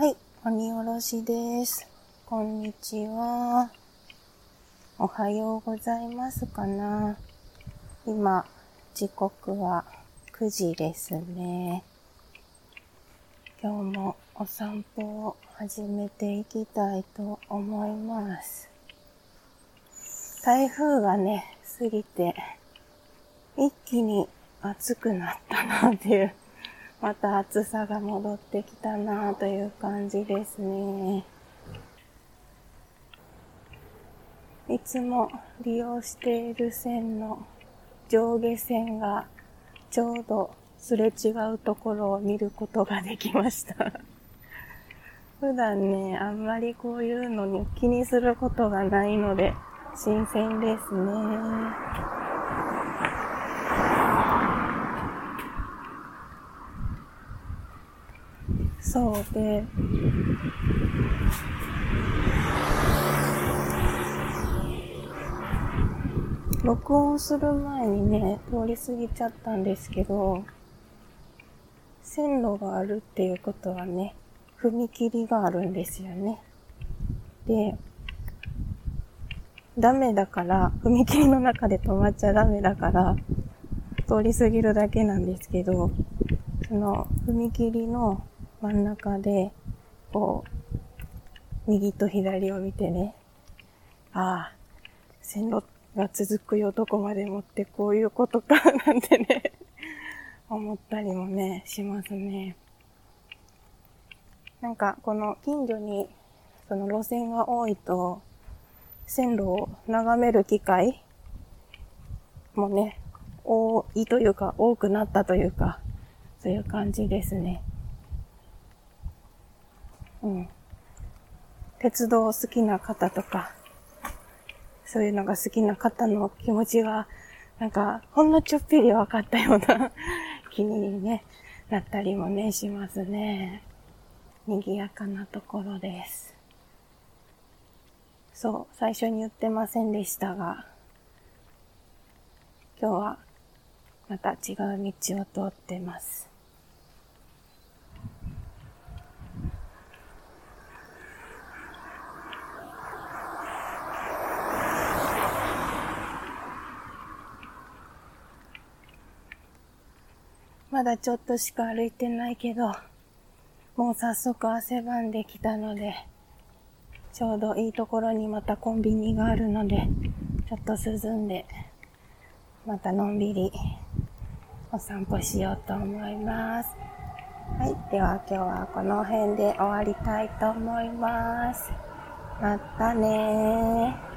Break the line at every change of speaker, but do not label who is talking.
はい、鬼おろしです。こんにちは。おはようございますかな。今、時刻は9時ですね。今日もお散歩を始めていきたいと思います。台風がね、過ぎて、一気に暑くなったなっていう、また暑さが戻ってきたなという感じですね。いつも利用している線の上下線がちょうどすれ違うところを見ることができました。普段ね、あんまりこういうのに気にすることがないので、新鮮ですね。そうで、録音する前にね、通り過ぎちゃったんですけど、線路があるっていうことはね、踏切があるんですよね。で、ダメだから、踏切の中で止まっちゃダメだから、通り過ぎるだけなんですけど、その踏切の真ん中で、こう、右と左を見てね、ああ、線路が続くよ、どこまでもってこういうことか、なんてね、思ったりもね、しますね。なんか、この近所に、その路線が多いと、線路を眺める機会もね、多いというか、多くなったというか、そういう感じですね。うん。鉄道好きな方とか、そういうのが好きな方の気持ちが、なんか、ほんのちょっぴり分かったような 気にね、なったりもね、しますね。賑やかなところです。そう、最初に言ってませんでしたが、今日はまた違う道を通ってます。まだちょっとしか歩いてないけど、もう早速汗ばんできたので、ちょうどいいところにまたコンビニがあるので、ちょっと涼んで、またのんびりお散歩しようと思います。はい。では今日はこの辺で終わりたいと思います。またね。